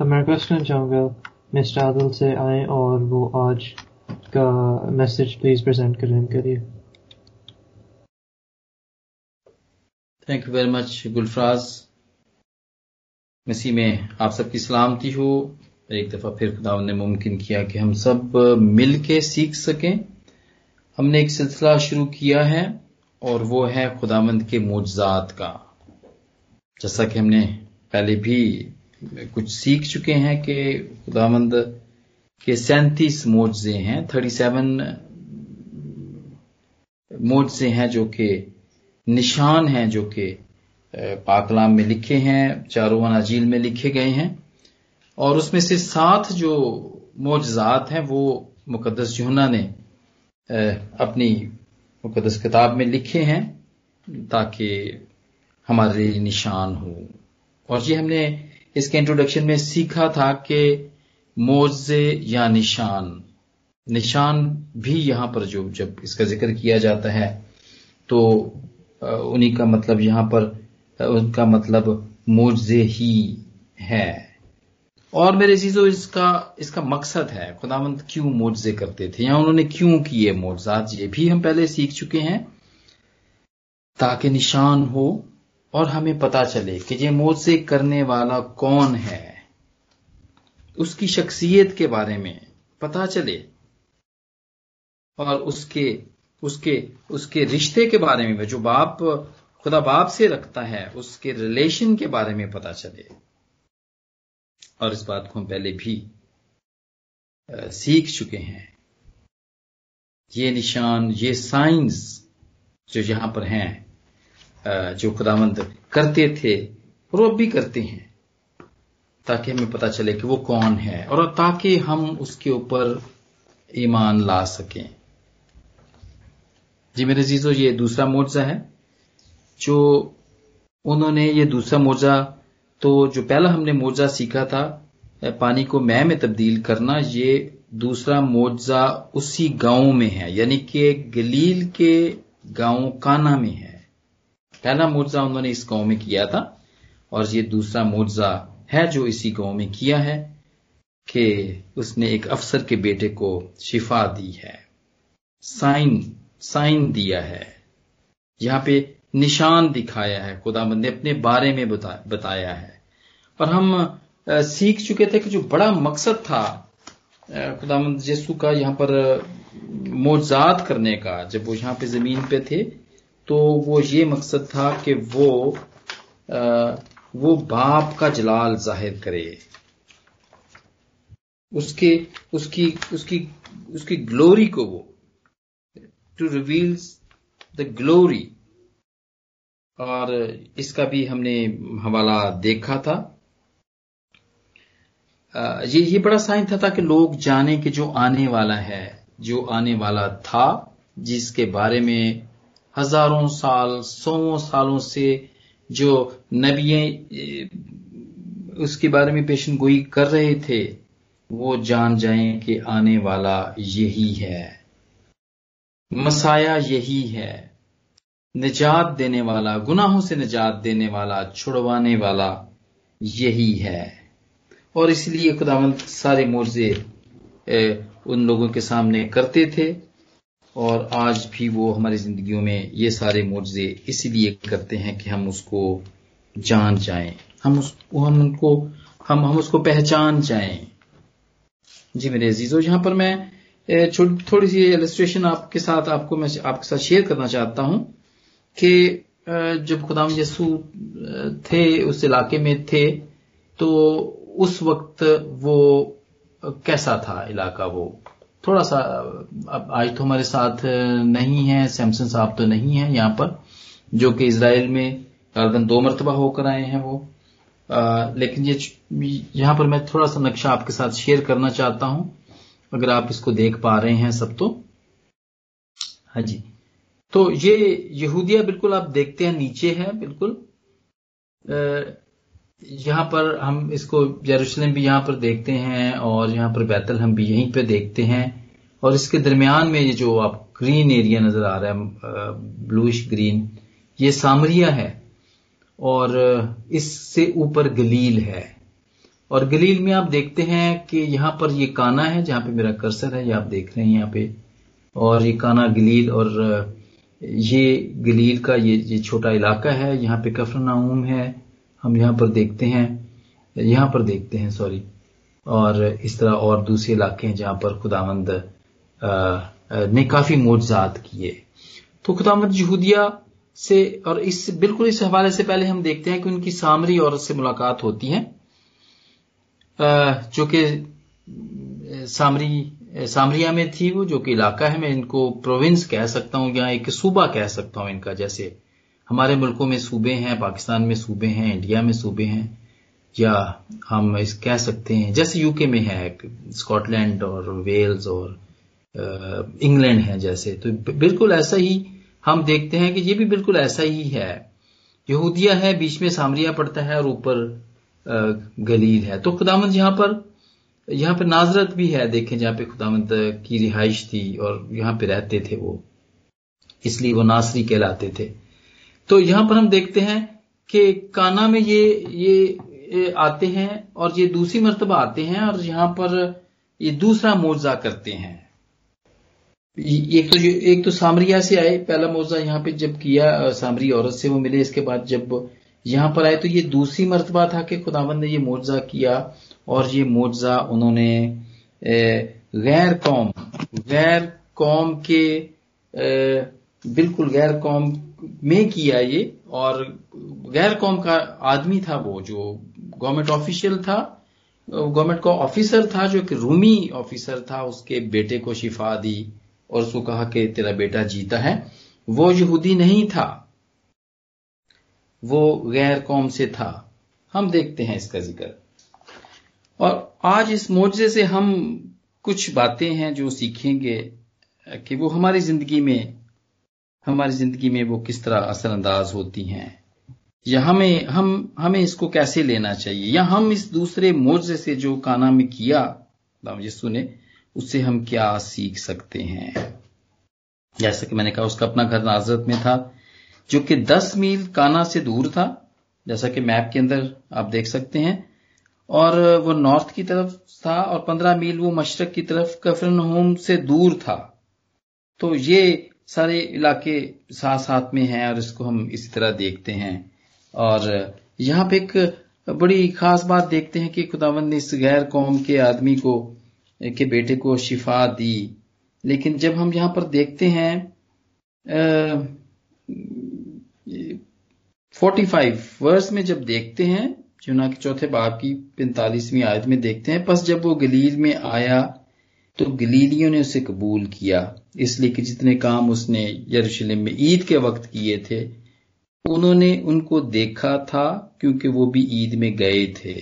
میں ریکویسٹ چاہوں گا مسٹر عادل سے آئیں اور وہ آج کا میسج پلیز پریزنٹ کریں ان کے لیے۔ Thank you very much Gulfraz Masih میں آپ سب کی سلامتی ہو۔ ایک دفعہ پھر خدا نے ممکن کیا کہ ہم سب مل کے سیکھ سکیں۔ ہم نے ایک سلسلہ شروع کیا ہے اور وہ ہے خدا مند کے معجزات کا۔ جیسا کہ ہم نے پہلے بھی کچھ سیکھ چکے ہیں کہ خدا مند کے سینتیس موجے ہیں، تھرٹی سیون موجے ہیں جو کہ نشان ہیں، جو کہ پاکلام میں لکھے ہیں، چاروں اناجیل میں لکھے گئے ہیں۔ اور اس میں سے سات جو معجزات ہیں، وہ مقدس جہنا نے اپنی مقدس کتاب میں لکھے ہیں تاکہ ہمارے لیے نشان ہو۔ اور یہ ہم نے اس کے انٹروڈکشن میں سیکھا تھا کہ موزے یا نشان نشان بھی یہاں پر جو جب اس کا ذکر کیا جاتا ہے، تو انہی کا مطلب یہاں پر ان کا مطلب موزے ہی ہے۔ اور میرے عزیزو، اس کا اس کا مقصد ہے خدا مند کیوں موجزے کرتے تھے؟ یا انہوں نے کیوں کیے موجزات یہ بھی ہم پہلے سیکھ چکے ہیں۔ تاکہ نشان ہو اور ہمیں پتا چلے کہ یہ موجزے کرنے والا کون ہے۔ اس کی شخصیت کے بارے میں پتا چلے۔ اور اس کے اس کے اس کے رشتے کے بارے میں، جو باپ، خدا باپ سے رکھتا ہے، اس کے ریلیشن کے بارے میں پتا چلے۔ اور اس بات کو ہم پہلے بھی سیکھ چکے ہیں۔ یہ نشان، یہ سائنس جو یہاں پر ہیں جو خدا مند کرتے تھے، اور وہ بھی کرتے ہیں۔ تاکہ ہمیں پتا چلے کہ وہ کون ہے اور تاکہ ہم اس کے اوپر ایمان لا سکیں۔ جی میرے عزیزو، یہ دوسرا معاوضہ ہے۔ جو انہوں نے یہ دوسرا معاوضہ تو جو پہلا ہم نے موجہ سیکھا تھا پانی کو میں میں تبدیل کرنا، یہ دوسرا موجہ اسی گاؤں میں ہے یعنی کہ گلیل کے گاؤں کانا میں ہے۔ پہلا موجہ انہوں نے اس گاؤں میں کیا تھا اور یہ دوسرا موجہ ہے جو اسی گاؤں میں کیا ہے کہ اس نے ایک افسر کے بیٹے کو شفا دی ہے، سائن سائن دیا ہے۔ یہاں پہ نشان دکھایا ہے خدا مند نے اپنے بارے میں بتایا ہے۔ اور ہم سیکھ چکے تھے کہ جو بڑا مقصد تھا خدا مند یسو کا یہاں پر موجات کرنے کا، جب وہ یہاں پہ زمین پہ تھے تو وہ یہ مقصد تھا کہ وہ وہ باپ کا جلال ظاہر کرے۔ اس کے، اس کی اس کی اس کی گلوری کو وہ ٹو ریویلز دا گلوری اور اس کا بھی ہم نے حوالہ دیکھا تھا۔ یہ یہ بڑا سائن تھا، تاکہ لوگ جانے کہ جو آنے والا ہے، جو آنے والا تھا، جس کے بارے میں ہزاروں سال سو سالوں سے جو نبی اس کے بارے میں پیشن گوئی کر رہے تھے، وہ جان جائیں کہ آنے والا یہی ہے۔ مسایا یہی ہے۔ نجات دینے والا، گناہوں سے نجات دینے والا، چھڑوانے والا یہی ہے۔ اور اس لیے خدا سارے مورزے ان لوگوں کے سامنے کرتے تھے۔ اور آج بھی وہ ہماری زندگیوں میں یہ سارے مورزے اسی لیے کرتے ہیں کہ ہم اس کو جان جائیں۔ ہم اس ہم ان کو ہم ہم اس کو پہچان جائیں۔ جی میرے عزیزو، یہاں پر میں تھوڑی سی السٹریشن آپ کے ساتھ آپ کو میں آپ کے ساتھ شیئر کرنا چاہتا ہوں کہ جب خدام یسو تھے، اس علاقے میں تھے، تو اس وقت وہ کیسا تھا علاقہ وہ؟ تھوڑا سا، اب آج تو ہمارے ساتھ نہیں ہے سیمسن صاحب تو نہیں ہے یہاں پر، جو کہ اسرائیل میں دو مرتبہ ہو کر آئے ہیں وہ۔ لیکن یہ یہاں پر میں تھوڑا سا نقشہ آپ کے ساتھ شیئر کرنا چاہتا ہوں۔ اگر آپ اس کو دیکھ پا رہے ہیں سب تو۔ ہاں جی۔ تو یہ یہودیہ بالکل آپ دیکھتے ہیں، نیچے ہے بالکل۔ یہاں پر ہم اس کو یروشلم بھی یہاں پر دیکھتے ہیں اور یہاں پر بیتل ہم بھی یہیں پہ دیکھتے ہیں اور اس کے درمیان میں یہ جو آپ گرین ایریا نظر آ رہا ہے بلوش گرین یہ سامریا ہے اور اس سے اوپر گلیل ہے۔ اور گلیل میں آپ دیکھتے ہیں کہ یہاں پر یہ کانا ہے جہاں پہ میرا کرسر ہے، یہ آپ دیکھ رہے ہیں یہاں پہ۔ اور یہ کانا گلیل اور یہ گلیل کا یہ چھوٹا علاقہ ہے، یہاں پہ کفر نعوم ہے۔ ہم یہاں پر دیکھتے ہیں، یہاں پر دیکھتے ہیں، سوری، اور اس طرح اور دوسرے علاقے ہیں جہاں پر خداوند نے کافی موجزات کیے۔ تو خداوند یہودیہ سے اور اس، بالکل اس حوالے سے پہلے ہم دیکھتے ہیں کہ ان کی سامری عورت سے ملاقات ہوتی ہے۔ جو کہ، سامری، سامریا میں تھی وہ، جو کہ علاقہ ہے، میں ان کو پروونس کہہ سکتا ہوں یا ایک صوبہ کہہ سکتا ہوں ان کا، جیسے ہمارے ملکوں میں صوبے ہیں، پاکستان میں صوبے ہیں، انڈیا میں صوبے ہیں، یا ہم اس کہہ سکتے ہیں، جیسے یو کے میں ہے، اسکاٹ لینڈ اور ویلز اور انگلینڈ ہے جیسے۔ تو بالکل ایسا ہی ہم دیکھتے ہیں کہ یہ بھی بالکل ایسا ہی ہے۔ یہودیہ ہے، بیچ میں سامریا پڑتا ہے اور اوپر گلیل ہے۔ تو خدامت یہاں پر، یہاں پہ ناظرت بھی ہے، دیکھیں جہاں پہ خدامت کی رہائش تھی اور یہاں پہ رہتے تھے وہ۔ اس لیے وہ ناصری کہلاتے تھے۔ تو یہاں پر ہم دیکھتے ہیں کہ کانا میں یہ یہ آتے ہیں اور یہ دوسری مرتبہ آتے ہیں اور یہاں پر یہ دوسرا موضا کرتے ہیں۔ ایک تو ایک تو سامریا سے آئے، پہلا موضا یہاں پہ جب کیا، سامری عورت سے وہ ملے، اس کے بعد جب یہاں پر آئے تو یہ دوسری مرتبہ تھا کہ خداوند نے یہ معجزہ کیا اور یہ معجزہ انہوں نے غیر قوم غیر قوم کے بالکل غیر قوم میں کیا یہ اور غیر قوم کا آدمی تھا وہ جو گورنمنٹ آفیشل تھا گورنمنٹ کا آفیسر تھا، جو کہ رومی آفیسر تھا، اس کے بیٹے کو شفا دی اور اس کو کہا کہ تیرا بیٹا جیتا ہے۔ وہ یہودی نہیں تھا۔ وہ غیر قوم سے تھا۔ ہم دیکھتے ہیں اس کا ذکر۔ اور آج اس معجزے سے ہم کچھ باتیں ہیں جو سیکھیں گے کہ وہ ہماری زندگی میں ہماری زندگی میں وہ کس طرح اثر انداز ہوتی ہیں؟ یا ہمیں، ہم، ہمیں اس کو کیسے لینا چاہیے؟ یا ہم اس دوسرے معجزے سے جو کانا میں کیا یسو نے اس سے ہم کیا سیکھ سکتے ہیں؟ جیسا کہ میں نے کہا، اس کا اپنا گھر نازرت میں تھا، جو کہ دس میل کانا سے دور تھا، جیسا کہ میپ کے اندر آپ دیکھ سکتے ہیں، اور وہ نارتھ کی طرف تھا، اور پندرہ میل وہ مشرق کی طرف کفرن ہوم سے دور تھا۔ تو یہ سارے علاقے ساتھ ساتھ میں ہیں اور اس کو ہم اسی طرح دیکھتے ہیں۔ اور یہاں پہ ایک بڑی خاص بات دیکھتے ہیں کہ خداوند نے اس غیر قوم کے آدمی کو، کے بیٹے کو شفا دی۔ لیکن جب ہم یہاں پر دیکھتے ہیں فورٹی فائیو ورس میں جب دیکھتے ہیں چنا کے چوتھے باپ کی پینتالیسویں آیت میں دیکھتے ہیں، پس جب وہ گلیل میں آیا تو گلیلیوں نے اسے قبول کیا۔ اس لیے کہ جتنے کام اس نے یروشلم میں عید کے وقت کیے تھے، انہوں نے ان کو دیکھا تھا کیونکہ وہ بھی عید میں گئے تھے۔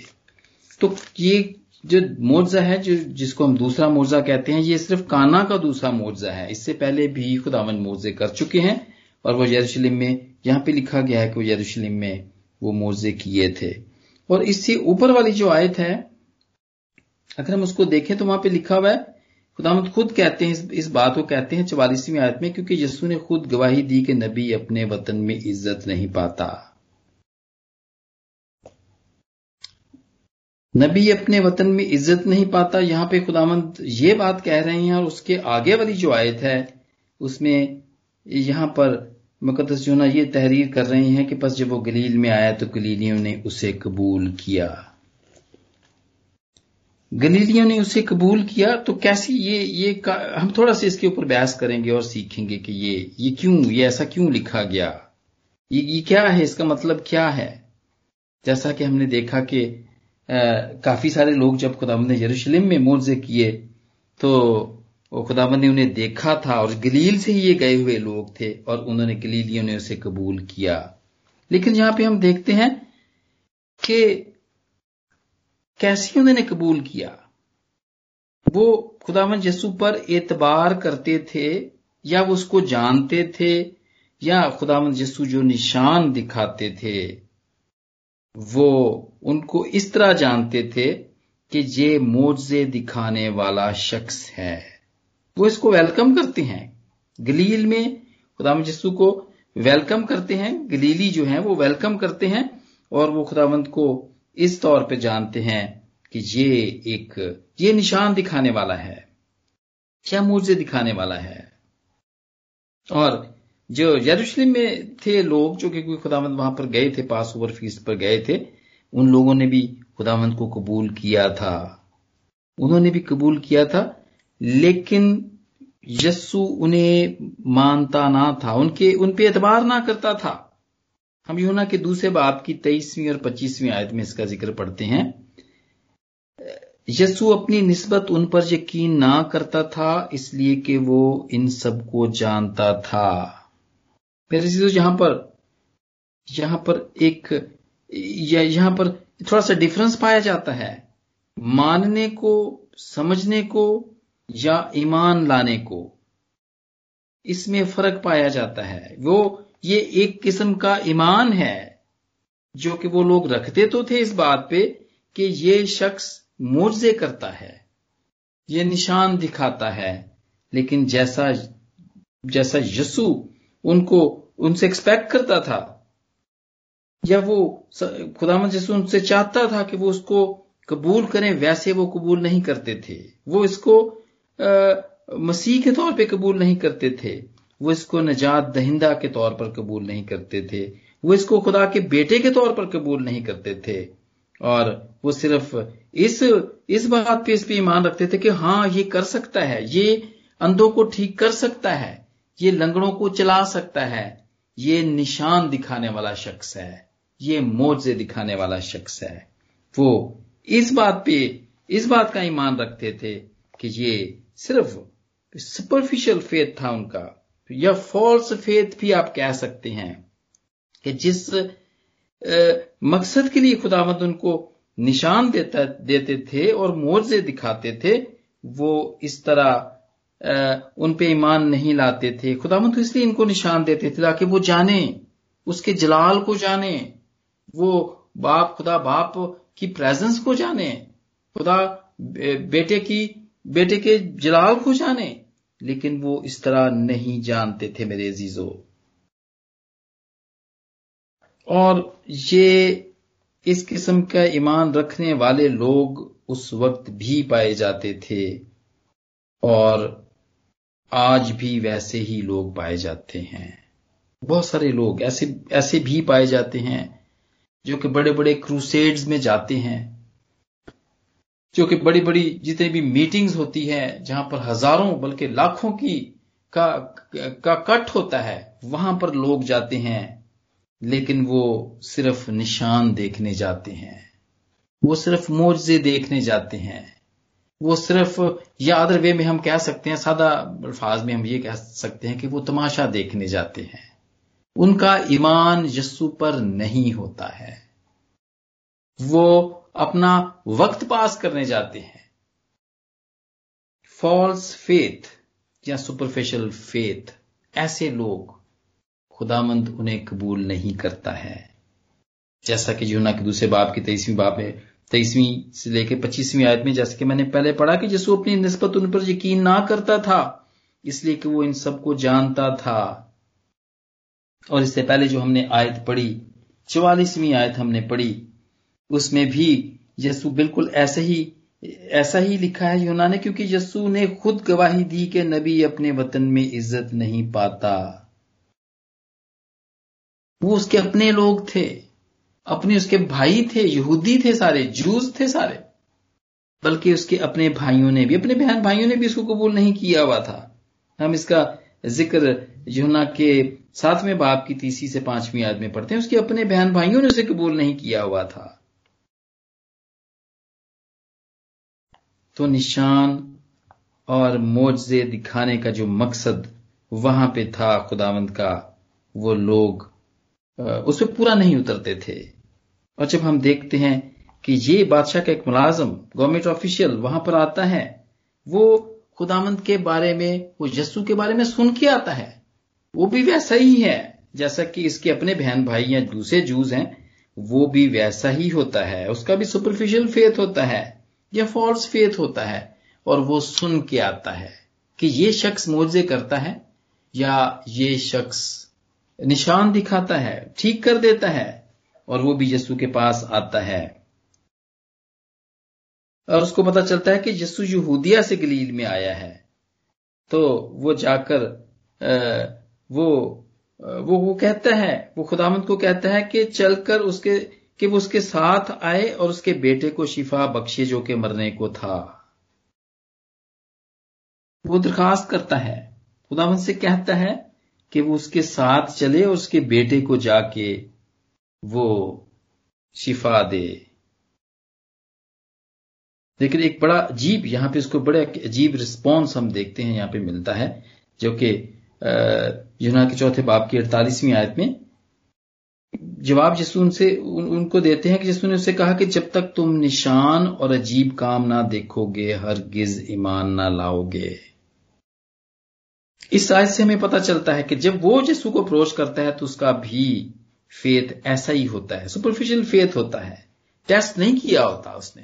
تو یہ جو معجزہ ہے، جو جس کو ہم دوسرا معجزہ کہتے ہیں، یہ صرف کانا کا دوسرا معجزہ ہے۔ اس سے پہلے بھی خداون معجزے کر چکے ہیں اور وہ یروشلم میں، یہاں پہ لکھا گیا ہے کہ وہ یروشلم میں وہ معجزے کیے تھے۔ اور اس سے اوپر والی جو آیت ہے، اگر ہم اس کو دیکھیں تو وہاں پہ لکھا ہوا ہے خدامت خود کہتے ہیں، اس بات کو کہتے ہیں چوالیسویں آیت میں، کیونکہ یسو نے خود گواہی دی کہ نبی اپنے وطن میں عزت نہیں پاتا۔ نبی اپنے وطن میں عزت نہیں پاتا، یہاں پہ خدامند یہ بات کہہ رہے ہیں اور اس کے آگے والی جو آیت ہے، اس میں یہاں پر مقدس جو نا یہ تحریر کر رہے ہیں کہ پس جب وہ گلیل میں آیا تو گلیلیوں نے اسے قبول کیا۔ گلیلیوں نے اسے قبول کیا تو کیسی یہ یہ ہم تھوڑا سا اس کے اوپر بحث کریں گے اور سیکھیں گے کہ یہ یہ کیوں یہ ایسا کیوں لکھا گیا؟ یہ, یہ کیا ہے؟ اس کا مطلب کیا ہے؟ جیسا کہ ہم نے دیکھا کہ کافی سارے لوگ جب خدا نے یروشلم میں موزے کیے تو خدا نے انہیں دیکھا تھا اور گلیل سے ہی یہ گئے ہوئے لوگ تھے اور انہوں نے گلیلیوں نے اسے قبول کیا۔ لیکن یہاں پہ ہم دیکھتے ہیں کہ کیسی انہوں نے قبول کیا؟ وہ خداون یسو پر اعتبار کرتے تھے یا وہ اس کو جانتے تھے یا خداون یسو جو نشان دکھاتے تھے؟ وہ ان کو اس طرح جانتے تھے کہ یہ موجے دکھانے والا شخص ہے۔ وہ اس کو ویلکم کرتے ہیں۔ گلیل میں خدام یسو کو ویلکم کرتے ہیں۔ گلیلی جو ہیں وہ ویلکم کرتے ہیں اور وہ خداوند کو اس طور پہ جانتے ہیں کہ یہ ایک یہ نشان دکھانے والا ہے، کیا موجے دکھانے والا ہے۔ اور جو یروشلم میں تھے لوگ، جو کہ کوئی خداوند وہاں پر گئے تھے، پاس اوور فیس پر گئے تھے، ان لوگوں نے بھی خداوند کو قبول کیا تھا۔ انہوں نے بھی قبول کیا تھا، لیکن یسو انہیں مانتا نہ تھا، ان کے، ان پہ اعتبار نہ کرتا تھا۔ ہم یونا کے دوسرے باپ کی تیئیسویں اور پچیسویں آیت میں اس کا ذکر پڑھتے ہیں۔ یسو اپنی نسبت ان پر یقین نہ کرتا تھا، اس لیے کہ وہ ان سب کو جانتا تھا۔ میرے یہاں پر یہاں پر ایک یہاں پر تھوڑا سا ڈفرنس پایا جاتا ہے۔ ماننے کو، سمجھنے کو یا ایمان لانے کو، اس میں فرق پایا جاتا ہے۔ وہ یہ ایک قسم کا ایمان ہے جو کہ وہ لوگ رکھتے تو تھے اس بات پہ کہ یہ شخص موجے کرتا ہے، یہ نشان دکھاتا ہے، لیکن جیسا جیسا یسو ان کو، ان سے ایکسپیکٹ کرتا تھا، یا وہ خدا مند یسو ان سے چاہتا تھا کہ وہ اس کو قبول کریں، ویسے وہ قبول نہیں کرتے تھے۔ وہ اس کو مسیح کے طور پہ قبول نہیں کرتے تھے۔ وہ اس کو نجات دہندہ کے طور پر قبول نہیں کرتے تھے۔ وہ اس کو خدا کے بیٹے کے طور پر قبول نہیں کرتے تھے۔ اور وہ صرف اس اس بات پہ اس پہ ایمان رکھتے تھے کہ ہاں یہ کر سکتا ہے۔ یہ اندھوں کو ٹھیک کر سکتا ہے۔ یہ لنگڑوں کو چلا سکتا ہے۔ یہ نشان دکھانے والا شخص ہے۔ یہ موجے دکھانے والا شخص ہے۔ وہ اس بات پہ، اس بات کا ایمان رکھتے تھے کہ یہ صرف سپرفیشل فیتھ تھا ان کا۔ یا فالس فیتھ بھی آپ کہہ سکتے ہیں کہ جس مقصد کے لیے خداوند ان کو نشان دیتا، دیتے تھے اور موجے دکھاتے تھے، وہ اس طرح ان پہ ایمان نہیں لاتے تھے۔ خداوند تو اس لیے ان کو نشان دیتے تھے تاکہ وہ جانیں اس کے جلال کو جانیں وہ باپ، خدا باپ کی پریزنس کو جانے، خدا بیٹے کی، بیٹے کے جلال کو جانے۔ لیکن وہ اس طرح نہیں جانتے تھے میرے عزیزو۔ اور یہ اس قسم کا ایمان رکھنے والے لوگ اس وقت بھی پائے جاتے تھے اور آج بھی ویسے ہی لوگ پائے جاتے ہیں۔ بہت سارے لوگ ایسے ایسے بھی پائے جاتے ہیں جو کہ بڑے بڑے کروسیڈز میں جاتے ہیں۔ جو کہ بڑی بڑی جتنی بھی میٹنگز ہوتی ہے جہاں پر ہزاروں بلکہ لاکھوں کی کا, کا کٹ ہوتا ہے وہاں پر لوگ جاتے ہیں لیکن وہ صرف نشان دیکھنے جاتے ہیں۔ وہ صرف موجے دیکھنے جاتے ہیں۔ وہ صرف یا ادر وے میں ہم کہہ سکتے ہیں سادہ الفاظ میں ہم یہ کہہ سکتے ہیں کہ وہ تماشا دیکھنے جاتے ہیں۔ ان کا ایمان یسو پر نہیں ہوتا ہے۔ وہ اپنا وقت پاس کرنے جاتے ہیں۔ فالس فیتھ یا سپرفیشل فیتھ ایسے لوگ خدا مند انہیں قبول نہیں کرتا ہے۔ جیسا کہ یونا کے دوسرے باپ کی تیسویں باپ ہے، تیسویں سے لے کے پچیسویں آیت میں جیسا کہ میں نے پہلے پڑھا کہ جسو اپنی نسبت ان پر یقین نہ کرتا تھا، اس لیے کہ وہ ان سب کو جانتا تھا۔ اور اس سے پہلے جو ہم نے آیت پڑھی، چوالیسویں آیت ہم نے پڑھی اس میں بھی یسو بالکل ایسے ہی، ایسا ہی لکھا ہے یونا نے کیونکہ یسو نے خود گواہی دی کہ نبی اپنے وطن میں عزت نہیں پاتا۔ وہ اس کے اپنے لوگ تھے، اپنے اس کے بھائی تھے، یہودی تھے سارے جوز تھے سارے۔ بلکہ اس کے اپنے بھائیوں نے بھی، اپنے بہن بھائیوں نے بھی اس کو قبول نہیں کیا ہوا تھا۔ ہم اس کا ذکر یونا کے ساتویں باپ کی تیسری سے پانچویں یاد میں پڑھتے ہیں۔ اس کے اپنے بہن بھائیوں نے اسے قبول نہیں کیا ہوا تھا۔ تو نشان اور موجے دکھانے کا جو مقصد وہاں پہ تھا خداوند کا، وہ لوگ اس پہ پورا نہیں اترتے تھے۔ اور جب ہم دیکھتے ہیں کہ یہ بادشاہ کا ایک ملازم گورنمنٹ آفیشل وہاں پر آتا ہے، وہ خدامند کے بارے میں، وہ یسو کے بارے میں سن کے آتا ہے۔ وہ بھی ویسا ہی ہے، جیسا کہ اس کے اپنے بہن بھائی یا دوسرے جوز ہیں، وہ بھی ویسا ہی ہوتا ہے۔ اس کا بھی سپرفیشل فیتھ ہوتا ہے۔ یا فالس فیتھ ہوتا ہے اور وہ سن کے آتا ہے کہ یہ شخص موجے کرتا ہے یا یہ شخص نشان دکھاتا ہے، ٹھیک کر دیتا ہے اور وہ بھی یسو کے پاس آتا ہے۔ اور اس کو پتا چلتا ہے کہ یسو یہودیہ سے گلیل میں آیا ہے۔ تو وہ جا کر وہ وہ وہ کہتا ہے، وہ خدامند کو کہتا ہے کہ چل کر اس کے کہ وہ اس کے ساتھ آئے اور اس کے بیٹے کو شفا بخشے جو کہ مرنے کو تھا۔ وہ درخواست کرتا ہے۔ خداوند سے کہتا ہے کہ وہ اس کے ساتھ چلے اور اس کے بیٹے کو جا کے وہ شفا دے۔ لیکن ایک بڑا عجیب، یہاں پہ اس کو بڑا عجیب رسپانس ہم دیکھتے ہیں، یہاں پہ ملتا ہے، جو کہ یونا کے چوتھے باپ کی اڑتالیسویں آیت میں جواب جسو ان سے ان کو دیتے ہیں کہ جسو نے اسے کہا کہ جب تک تم نشان اور عجیب کام نہ دیکھو گے ہر گز ایمان نہ لاؤ گے۔ اس آیت سے ہمیں پتا چلتا ہے کہ جب وہ جسو کو اپروچ کرتا ہے تو اس کا بھی فیت ایسا ہی ہوتا ہے سپرفیشل فیت ہوتا ہے۔ ٹیسٹ نہیں کیا ہوتا اس نے۔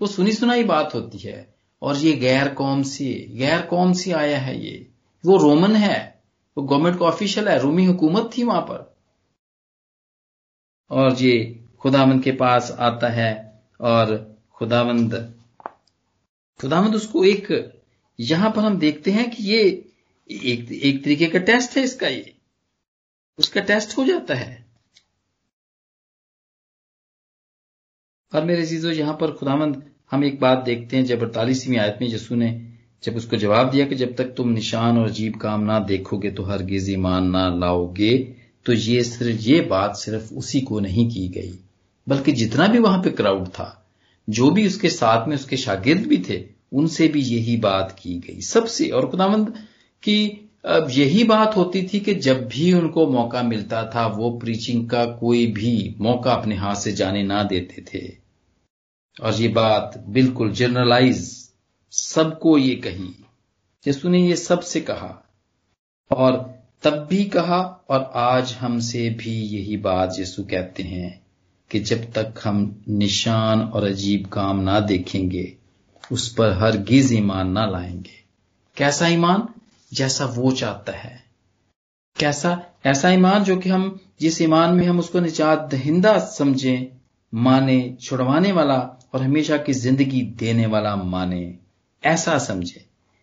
وہ سنی سنائی بات ہوتی ہے۔ اور یہ غیر قوم سے غیر قوم سے آیا ہے یہ۔ وہ رومن ہے، وہ گورنمنٹ کا آفیشل ہے، رومی حکومت تھی وہاں پر۔ اور یہ خداوند کے پاس آتا ہے اور خداوند خداوند اس کو ایک یہاں پر ہم دیکھتے ہیں کہ یہ ایک ایک طریقے کا ٹیسٹ ہے اس کا یہ۔ اس کا ٹیسٹ ہو جاتا ہے۔ اور میرے عزیزو، یہاں پر خداوند ہم ایک بات دیکھتے ہیں، جب اڑتالیسویں آیت میں یسو نے جب اس کو جواب دیا کہ جب تک تم نشان اور عجیب کام نہ دیکھو گے تو ہرگز ایمان نہ لاؤ گے تو یہ صرف یہ بات صرف اسی کو نہیں کی گئی، بلکہ جتنا بھی وہاں پہ کراؤڈ تھا، جو بھی اس کے ساتھ میں اس کے شاگرد بھی تھے، ان سے بھی یہی بات کی گئی۔ سب سے، اور خداوند کی اب یہی بات ہوتی تھی کہ جب بھی ان کو موقع ملتا تھا، وہ پریچنگ کا کوئی بھی موقع اپنے ہاتھ سے جانے نہ دیتے تھے۔ اور یہ بات بالکل جنرلائز سب کو یہ کہی جسو نے یہ سب سے کہا۔ اور تب بھی کہا اور آج ہم سے بھی یہی بات یسو کہتے ہیں کہ جب تک ہم نشان اور عجیب کام نہ دیکھیں گے، اس پر ہرگز ایمان نہ لائیں گے۔ کیسا ایمان؟ جیسا وہ چاہتا ہے۔ کیسا؟ ایسا ایمان جو کہ ہم جس ایمان میں ہم اس کو نجات دہندہ سمجھیں مانے چھڑوانے والا اور ہمیشہ کی زندگی دینے والا مانے ایسا سمجھے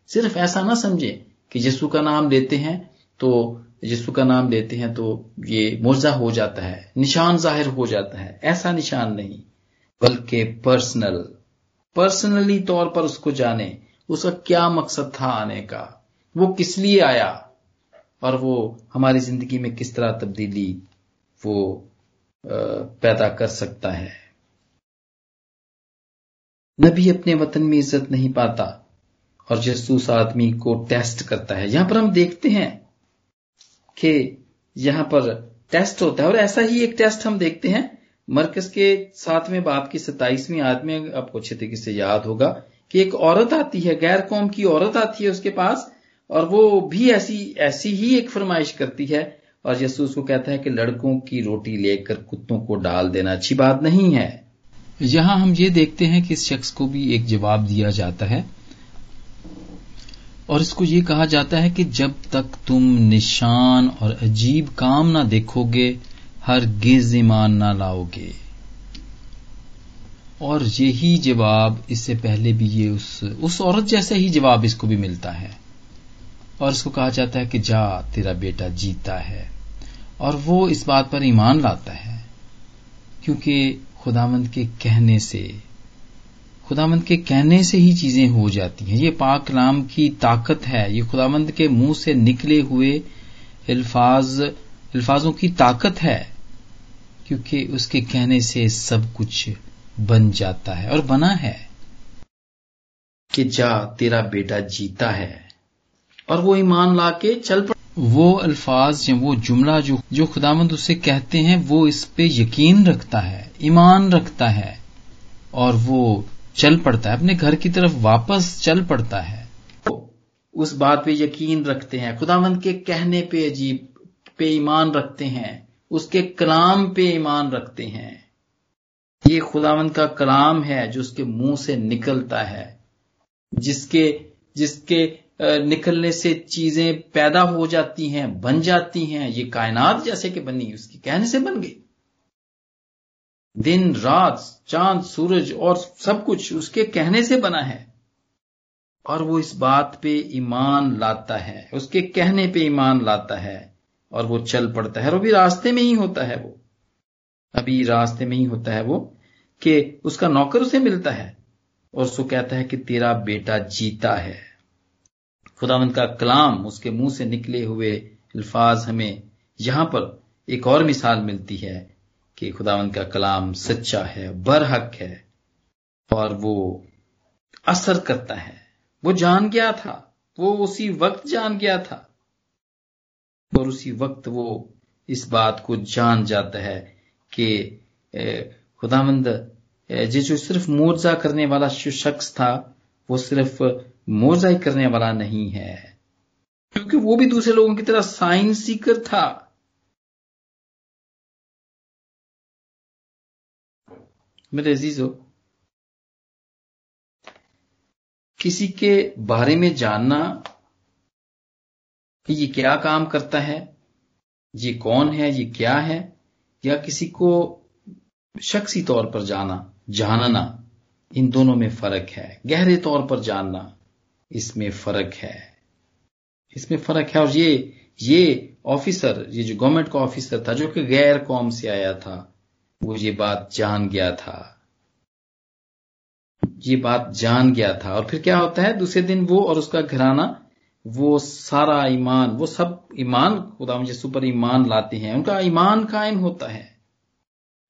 صرف ایسا نہ سمجھے کہ یسو کا نام لیتے ہیں تو یسو کا نام لیتے ہیں تو یہ موزہ ہو جاتا ہے، نشان ظاہر ہو جاتا ہے، ایسا نشان نہیں، بلکہ پرسنل پرسنلی طور پر اس کو جانے، اس کا کیا مقصد تھا آنے کا، وہ کس لیے آیا، اور وہ ہماری زندگی میں کس طرح تبدیلی وہ پیدا کر سکتا ہے۔ نبی اپنے وطن میں عزت نہیں پاتا اور جسوس آدمی کو ٹیسٹ کرتا ہے۔ یہاں پر ہم دیکھتے ہیں کہ یہاں پر ٹیسٹ ہوتا ہے اور ایسا ہی ایک ٹیسٹ ہم دیکھتے ہیں۔ مرکز کے ساتویں باپ کی ستائیسویں آدمی آپ کو اچھے طریقے سے یاد ہوگا کہ ایک عورت آتی ہے، غیر قوم کی عورت آتی ہے اس کے پاس اور وہ بھی ایسی ایسی ہی ایک فرمائش کرتی ہے اور یسوس کو کہتا ہے کہ لڑکوں کی روٹی لے کر کتوں کو ڈال دینا اچھی بات نہیں ہے۔ یہاں ہم یہ دیکھتے ہیں کہ اس شخص کو بھی ایک جواب دیا جاتا ہے اور اس کو یہ کہا جاتا ہے کہ جب تک تم نشان اور عجیب کام نہ دیکھو گے ہر گز ایمان نہ لاؤ گے اور یہی جواب اس سے پہلے بھی یہ اس اس عورت جیسا ہی جواب اس کو بھی ملتا ہے۔ اور اس کو کہا جاتا ہے کہ جا، تیرا بیٹا جیتا ہے۔ اور وہ اس بات پر ایمان لاتا ہے۔ کیونکہ خدامند کے کہنے سے خدامند کے کہنے سے ہی چیزیں ہو جاتی ہیں۔ یہ پاک کلام کی طاقت ہے۔ یہ خدامند کے منہ سے نکلے ہوئے الفاظ الفاظوں کی طاقت ہے۔ کیونکہ اس کے کہنے سے سب کچھ بن جاتا ہے اور بنا ہے۔ کہ جا تیرا بیٹا جیتا ہے اور وہ ایمان لا کے چل پڑ۔ وہ الفاظ یا وہ جملہ جو جو خدامند اسے کہتے ہیں وہ اس پہ یقین رکھتا ہے ایمان رکھتا ہے اور وہ چل پڑتا ہے، اپنے گھر کی طرف واپس چل پڑتا ہے۔ اس بات پہ یقین رکھتے ہیں۔ خداوند کے کہنے پہ عجیب پہ ایمان رکھتے ہیں۔ اس کے کلام پہ ایمان رکھتے ہیں۔ یہ خداوند کا کلام ہے جو اس کے منہ سے نکلتا ہے۔ جس کے جس کے نکلنے سے چیزیں پیدا ہو جاتی ہیں، بن جاتی ہیں۔ یہ کائنات جیسے کہ بنی، اس کے کہنے سے بن گئی۔ دن، رات، چاند، سورج اور سب کچھ اس کے کہنے سے بنا ہے۔ اور وہ اس بات پہ ایمان لاتا ہے، اس کے کہنے پہ ایمان لاتا ہے۔ اور وہ چل پڑتا ہے اور ابھی راستے میں ہی ہوتا ہے وہ۔ ابھی راستے میں ہی ہوتا ہے وہ کہ اس کا نوکر اسے ملتا ہے اور اس کو کہتا ہے کہ تیرا بیٹا جیتا ہے۔ خدا مند کا کلام اس کے منہ سے نکلے ہوئے الفاظ ہمیں یہاں پر ایک اور مثال ملتی ہے۔ کہ خداوند کا کلام سچا ہے، برحق ہے اور وہ اثر کرتا ہے۔ وہ جان گیا تھا، وہ اسی وقت جان گیا تھا۔ اور اسی وقت وہ اس بات کو جان جاتا ہے کہ خدا مند جی جو صرف مورزہ کرنے والا شخص تھا، وہ صرف مورزہ کرنے والا نہیں ہے۔ کیونکہ وہ بھی دوسرے لوگوں کی طرح سائنس سیکر تھا۔ میرے عزیز ہو کسی کے بارے میں جاننا کہ یہ کیا کام کرتا ہے، یہ کون ہے، یہ کیا ہے، یا کسی کو شخصی طور پر جانا، جاننا، ان دونوں میں فرق ہے، گہرے طور پر جاننا، اس میں فرق ہے۔ اس میں فرق ہے، اور یہ یہ آفیسر یہ جو گورنمنٹ کا آفیسر تھا، جو کہ غیر قوم سے آیا تھا وہ یہ بات جان گیا تھا۔ یہ بات جان گیا تھا۔ اور پھر کیا ہوتا ہے؟ دوسرے دن وہ اور اس کا گھرانہ، وہ سارا ایمان، وہ سب ایمان، خدا مجھے سپر ایمان لاتے ہیں۔ ان کا ایمان قائم ہوتا ہے۔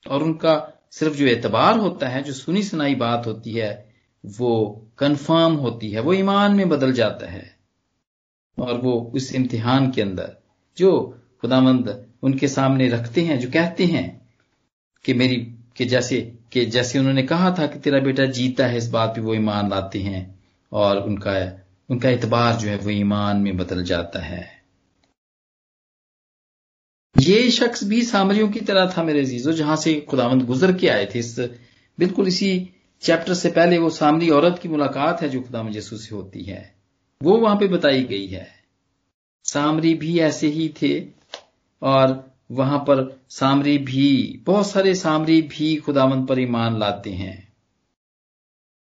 اور ان کا صرف جو اعتبار ہوتا ہے، جو سنی سنائی بات ہوتی ہے، وہ کنفرم ہوتی ہے۔ وہ ایمان میں بدل جاتا ہے۔ اور وہ اس امتحان کے اندر جو خدا مند ان کے سامنے رکھتے ہیں، جو کہتے ہیں کہ میری کہ جیسے کہ جیسے انہوں نے کہا تھا کہ تیرا بیٹا جیتا ہے اس بات پہ وہ ایمان لاتے ہیں اور ان کا ان کا اعتبار جو ہے وہ ایمان میں بدل جاتا ہے۔ یہ شخص بھی سامریوں کی طرح تھا میرے عزیزو جہاں سے خداوند گزر کے آئے تھے، اس بالکل اسی چیپٹر سے پہلے وہ سامری عورت کی ملاقات ہے جو خدا مجسو سے ہوتی ہے۔ وہ وہاں پہ بتائی گئی ہے۔ سامری بھی ایسے ہی تھے اور وہاں پر سامری بھی، بہت سارے سامری بھی خداوند پر ایمان لاتے ہیں۔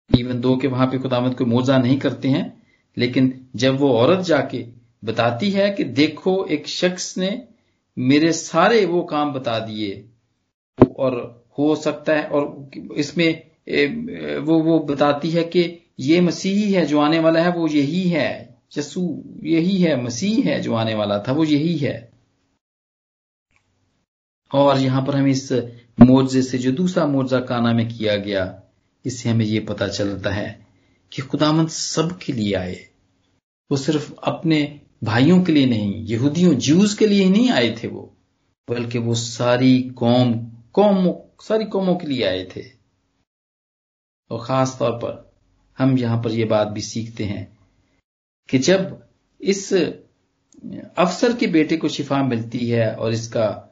ایون دو کہ وہاں پہ خداوند کو موزہ نہیں کرتے ہیں، لیکن جب وہ عورت جا کے بتاتی ہے کہ دیکھو ایک شخص نے میرے سارے وہ کام بتا دیے، اور ہو سکتا ہے، اور اس میں وہ وہ بتاتی ہے کہ یہ مسیحی ہے جو آنے والا ہے، وہ یہی ہے جسو یہی ہے، مسیح ہے جو آنے والا تھا، وہ یہی ہے۔ اور یہاں پر ہمیں اس معجزے سے جو دوسرا معجزہ کانا میں کیا گیا، اس سے ہمیں یہ پتا چلتا ہے کہ خدامند سب کے لیے آئے۔ وہ صرف اپنے بھائیوں کے لیے نہیں، یہودیوں، جیوز کے لیے ہی نہیں آئے تھے وہ، بلکہ وہ ساری قوم قوم، ساری قوموں کے لیے آئے تھے۔ اور خاص طور پر ہم یہاں پر یہ بات بھی سیکھتے ہیں کہ جب اس افسر کے بیٹے کو شفا ملتی ہے اور اس کا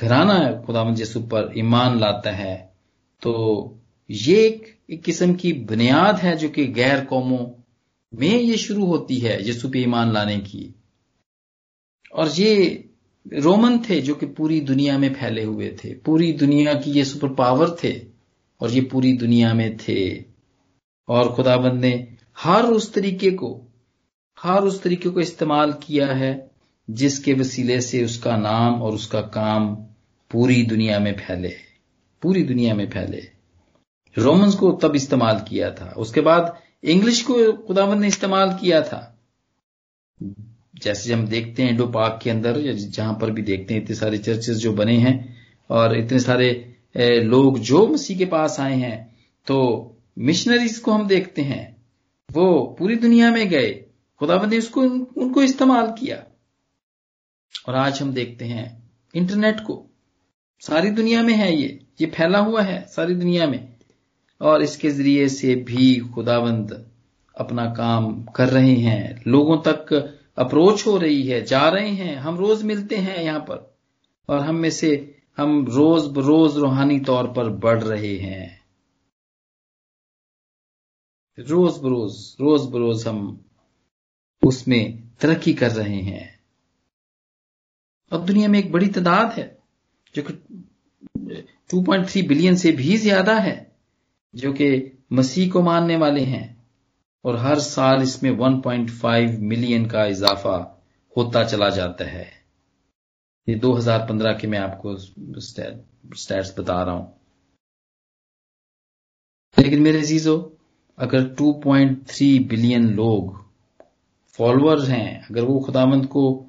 گھرانہ خدا یسو پر ایمان لاتا ہے تو یہ ایک ایک قسم کی بنیاد ہے جو کہ غیر قوموں میں یہ شروع ہوتی ہے یسو پہ ایمان لانے کی۔ اور یہ رومن تھے جو کہ پوری دنیا میں پھیلے ہوئے تھے، پوری دنیا کی یہ سپر پاور تھے، اور یہ پوری دنیا میں تھے۔ اور خدا بند نے ہر اس طریقے کو، ہر اس طریقے کو استعمال کیا ہے۔ جس کے وسیلے سے اس کا نام اور اس کا کام پوری دنیا میں پھیلے پوری دنیا میں پھیلے رومنز کو تب استعمال کیا تھا۔ اس کے بعد انگلش کو خداون نے استعمال کیا تھا۔ جیسے ہم دیکھتے ہیں ڈو پاک کے اندر جہاں پر بھی دیکھتے ہیں، اتنے سارے چرچز جو بنے ہیں اور اتنے سارے لوگ جو مسیح کے پاس آئے ہیں، تو مشنریز کو ہم دیکھتے ہیں۔ وہ پوری دنیا میں گئے۔ خدا نے اس کو، ان کو استعمال کیا۔ اور آج ہم دیکھتے ہیں انٹرنیٹ کو۔ ساری دنیا میں ہے یہ یہ پھیلا ہوا ہے ساری دنیا میں۔ اور اس کے ذریعے سے بھی خداوند اپنا کام کر رہے ہیں۔ لوگوں تک اپروچ ہو رہی ہے، جا رہے ہیں۔ ہم روز ملتے ہیں یہاں پر۔ اور ہم میں سے ہم روز بروز روحانی طور پر بڑھ رہے ہیں۔ روز بروز روز بروز ہم اس میں ترقی کر رہے ہیں۔ اب دنیا میں ایک بڑی تعداد ہے، جو 2.3 بلین سے بھی زیادہ ہے، جو کہ مسیح کو ماننے والے ہیں۔ اور ہر سال اس میں 1.5 ملین کا اضافہ ہوتا چلا جاتا ہے۔ یہ دو ہزار پندرہ کے میں آپ کو سٹیٹس بتا رہا ہوں۔ لیکن میرے عزیزو، اگر 2.3 بلین لوگ فالوور ہیں، اگر وہ خدامند کو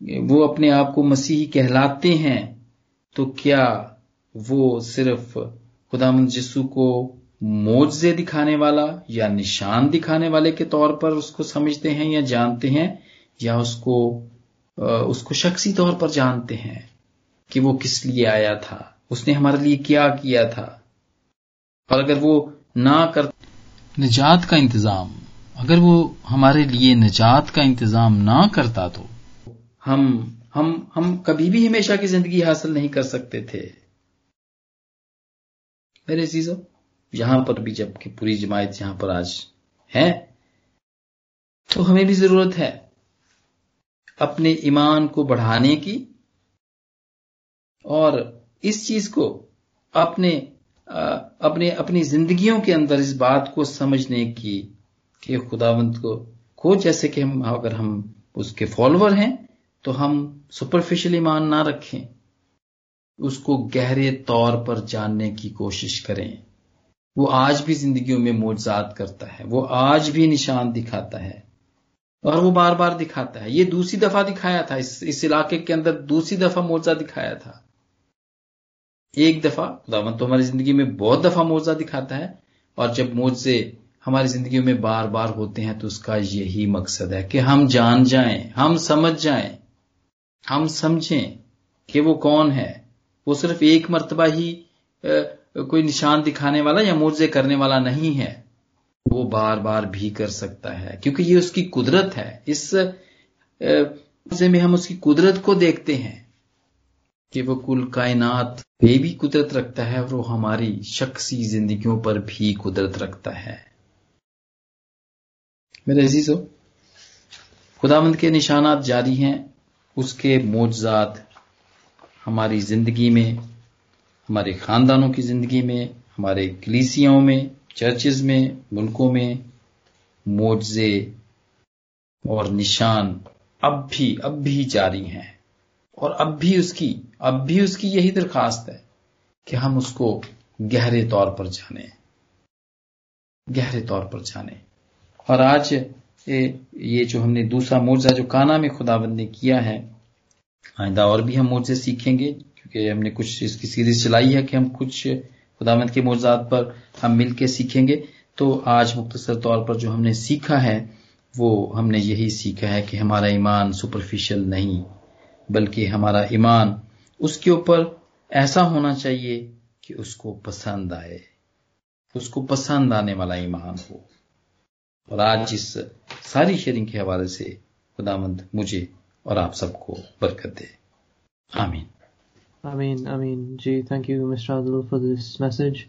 وہ اپنے آپ کو مسیحی کہلاتے ہیں، تو کیا وہ صرف خدا مند جسو کو موجے دکھانے والا یا نشان دکھانے والے کے طور پر اس کو سمجھتے ہیں یا جانتے ہیں، یا اس کو اس کو شخصی طور پر جانتے ہیں کہ وہ کس لیے آیا تھا؟ اس نے ہمارے لیے کیا کیا تھا؟ اور اگر وہ نہ کر، نجات کا انتظام، اگر وہ ہمارے لیے نجات کا انتظام نہ کرتا تو ہم ہم ہم کبھی بھی ہمیشہ کی زندگی حاصل نہیں کر سکتے تھے۔ میرے عزیزو، یہاں پر بھی جبکہ پوری جماعت یہاں پر آج ہے، تو ہمیں بھی ضرورت ہے اپنے ایمان کو بڑھانے کی اور اس چیز کو اپنے اپنے، اپنی زندگیوں کے اندر اس بات کو سمجھنے کی کہ خداوند کو کو جیسے کہ ہم، اگر ہم اس کے فالوور ہیں تو ہم سپرفیشل ایمان نہ رکھیں، اس کو گہرے طور پر جاننے کی کوشش کریں۔ وہ آج بھی زندگیوں میں موجزات کرتا ہے، وہ آج بھی نشان دکھاتا ہے اور وہ بار بار دکھاتا ہے۔ یہ دوسری دفعہ دکھایا تھا، اس اس علاقے کے اندر دوسری دفعہ موجہ دکھایا تھا۔ ایک دفعہ خداون تو ہماری زندگی میں بہت دفعہ موجہ دکھاتا ہے اور جب موجے ہماری زندگیوں میں بار بار ہوتے ہیں تو اس کا یہی مقصد ہے کہ ہم جان جائیں، ہم سمجھ جائیں۔ ہم سمجھیں کہ وہ کون ہے؟ وہ صرف ایک مرتبہ ہی کوئی نشان دکھانے والا یا موزے کرنے والا نہیں ہے۔ وہ بار بار بھی کر سکتا ہے، کیونکہ یہ اس کی قدرت ہے۔ اس میں ہم اس کی قدرت کو دیکھتے ہیں کہ وہ کل کائنات پہ بھی قدرت رکھتا ہے اور وہ ہماری شخصی زندگیوں پر بھی قدرت رکھتا ہے۔ میرے عزیزو، خداوند کے نشانات جاری ہیں۔ اس کے موجزات ہماری زندگی میں، ہمارے خاندانوں کی زندگی میں، ہمارے کلیسیوں میں، چرچز میں، ملکوں میں معجزے اور نشان اب بھی اب بھی جاری ہیں۔ اور اب بھی اس کی، اب بھی اس کی یہی درخواست ہے کہ ہم اس کو گہرے طور پر جانیں۔ گہرے طور پر جانیں۔ اور آج یہ جو ہم نے دوسرا معجزہ جو کانا میں خداوند نے کیا ہے، آئندہ اور بھی ہم موجے سیکھیں گے، کیونکہ ہم نے کچھ اس کی سیریز چلائی ہے کہ ہم کچھ خدامت کے موضوعات پر ہم مل کے سیکھیں گے۔ تو آج مختصر طور پر جو ہم نے سیکھا ہے، وہ ہم نے یہی سیکھا ہے کہ ہمارا ایمان سپرفیشل نہیں، بلکہ ہمارا ایمان اس کے اوپر ایسا ہونا چاہیے کہ اس کو پسند آئے، اس کو پسند آنے والا ایمان ہو۔ اور آج اس ساری شیئرنگ کے حوالے سے خدا مند مجھے اور آپ سب کو برکت دے۔ آمین۔ آمین آمین۔ جی thank you mister Adil for this message